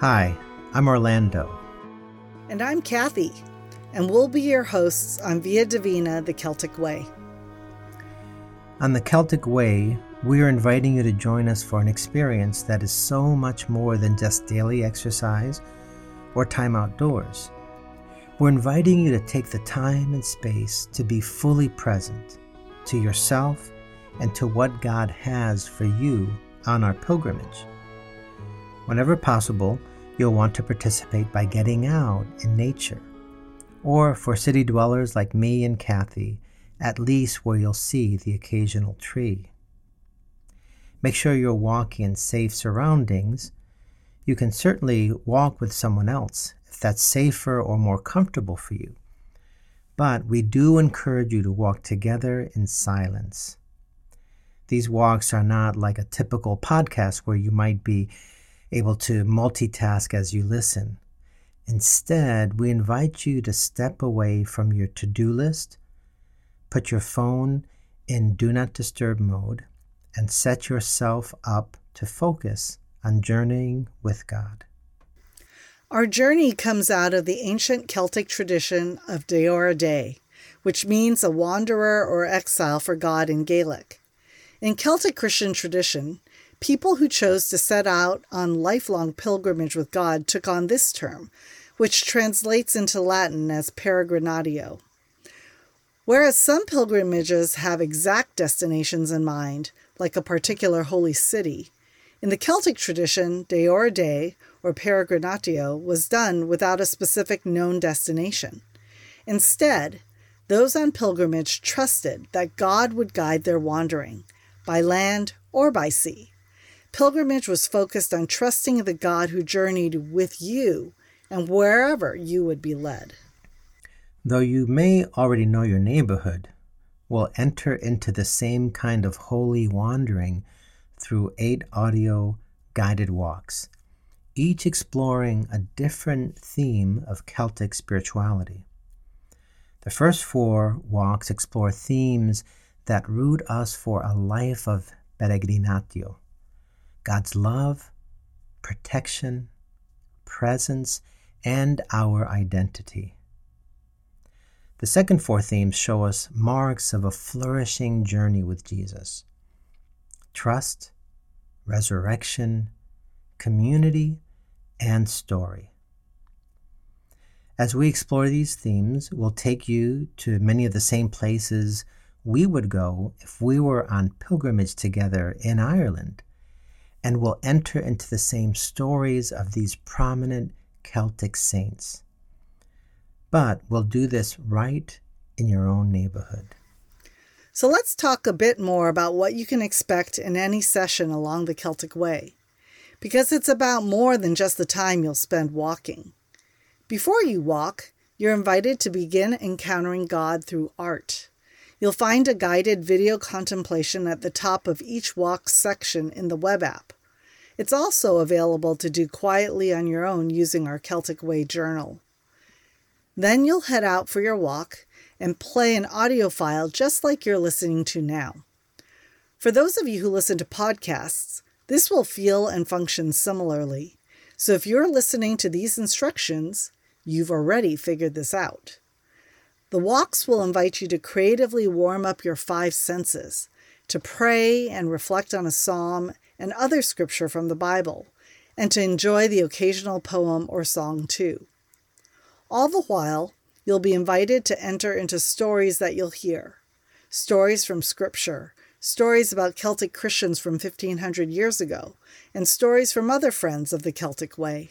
Hi, I'm Orlando. And I'm Kathy, and we'll be your hosts on Via Divina, the Celtic Way. On the Celtic Way, we are inviting you to join us for an experience that is so much more than just daily exercise or time outdoors. We're inviting you to take the time and space to be fully present to yourself and to what God has for you on our pilgrimage. Whenever possible, you'll want to participate by getting out in nature. Or for city dwellers like me and Kathy, at least where you'll see the occasional tree. Make sure you're walking in safe surroundings. You can certainly walk with someone else if that's safer or more comfortable for you. But we do encourage you to walk together in silence. These walks are not like a typical podcast where you might be able to multitask as you listen. Instead, we invite you to step away from your to do list, put your phone in do not disturb mode, and set yourself up to focus on journeying with God. Our journey comes out of the ancient Celtic tradition of Deora De, which means a wanderer or exile for God in Gaelic. In Celtic Christian tradition, people who chose to set out on lifelong pilgrimage with God took on this term, which translates into Latin as peregrinatio. Whereas some pilgrimages have exact destinations in mind, like a particular holy city, in the Celtic tradition, Deora De, or peregrinatio, was done without a specific known destination. Instead, those on pilgrimage trusted that God would guide their wandering, by land or by sea. Pilgrimage was focused on trusting the God who journeyed with you and wherever you would be led. Though you may already know your neighborhood, we'll enter into the same kind of holy wandering through eight audio guided walks, each exploring a different theme of Celtic spirituality. The first four walks explore themes that root us for a life of peregrinatio God's love, protection, presence, and our identity. The second four themes show us marks of a flourishing journey with Jesus trust, resurrection, community, and story. As we explore these themes, we'll take you to many of the same places we would go if we were on pilgrimage together in Ireland and will enter into the same stories of these prominent Celtic saints. But we'll do this right in your own neighborhood. So let's talk a bit more about what you can expect in any session along the Celtic Way, because it's about more than just the time you'll spend walking. Before you walk, you're invited to begin encountering God through art. You'll find a guided video contemplation at the top of each walk section in the web app. It's also available to do quietly on your own using our Celtic Way journal. Then you'll head out for your walk and play an audio file just like you're listening to now. For those of you who listen to podcasts, this will feel and function similarly. So if you're listening to these instructions, you've already figured this out. The walks will invite you to creatively warm up your five senses, to pray and reflect on a psalm and other scripture from the Bible, and to enjoy the occasional poem or song too. All the while, you'll be invited to enter into stories that you'll hear stories from scripture, stories about Celtic Christians from 1500 years ago, and stories from other friends of the Celtic Way.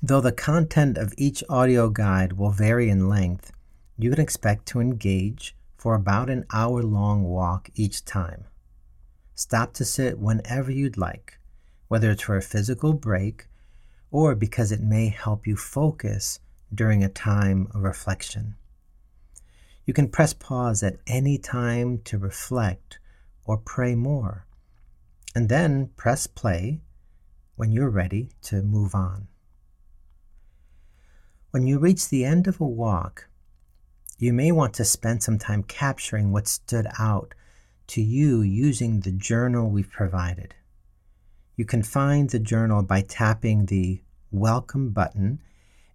Though the content of each audio guide will vary in length, you can expect to engage for about an hour long walk each time. Stop to sit whenever you'd like, whether it's for a physical break or because it may help you focus during a time of reflection. You can press pause at any time to reflect or pray more, and then press play when you're ready to move on. When you reach the end of a walk, you may want to spend some time capturing what stood out to you using the journal we've provided. You can find the journal by tapping the Welcome button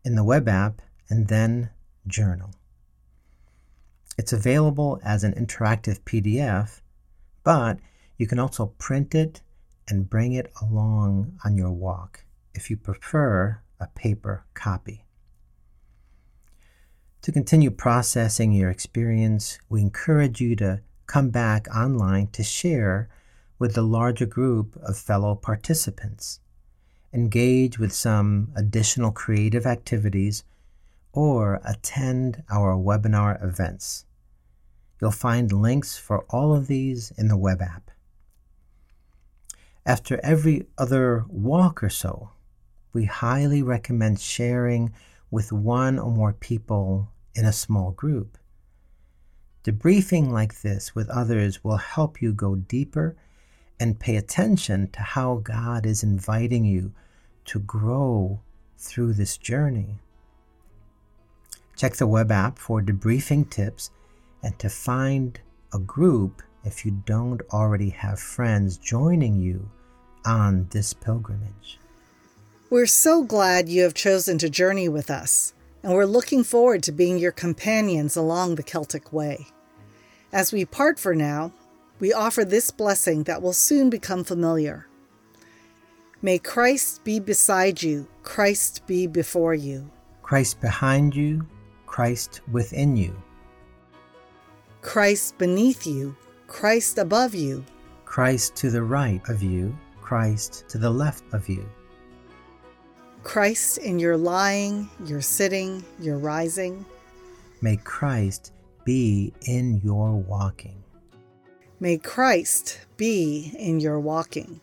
in the web app and then Journal. It's available as an interactive PDF, but you can also print it and bring it along on your walk if you prefer a paper copy. To continue processing your experience, we encourage you to come back online to share with the larger group of fellow participants, engage with some additional creative activities, or attend our webinar events. You'll find links for all of these in the web app. After every other walk or so, we highly recommend sharing with one or more people in a small group. Debriefing like this with others will help you go deeper and pay attention to how God is inviting you to grow through this journey. Check the web app for debriefing tips and to find a group if you don't already have friends joining you on this pilgrimage. We're so glad you have chosen to journey with us, and we're looking forward to being your companions along the Celtic Way. As we part for now, we offer this blessing that will soon become familiar. May Christ be beside you, Christ be before you. Christ behind you, Christ within you. Christ beneath you, Christ above you. Christ to the right of you, Christ to the left of you. Christ in your lying, your sitting, your rising. May Christ be in your walking. May Christ be in your walking.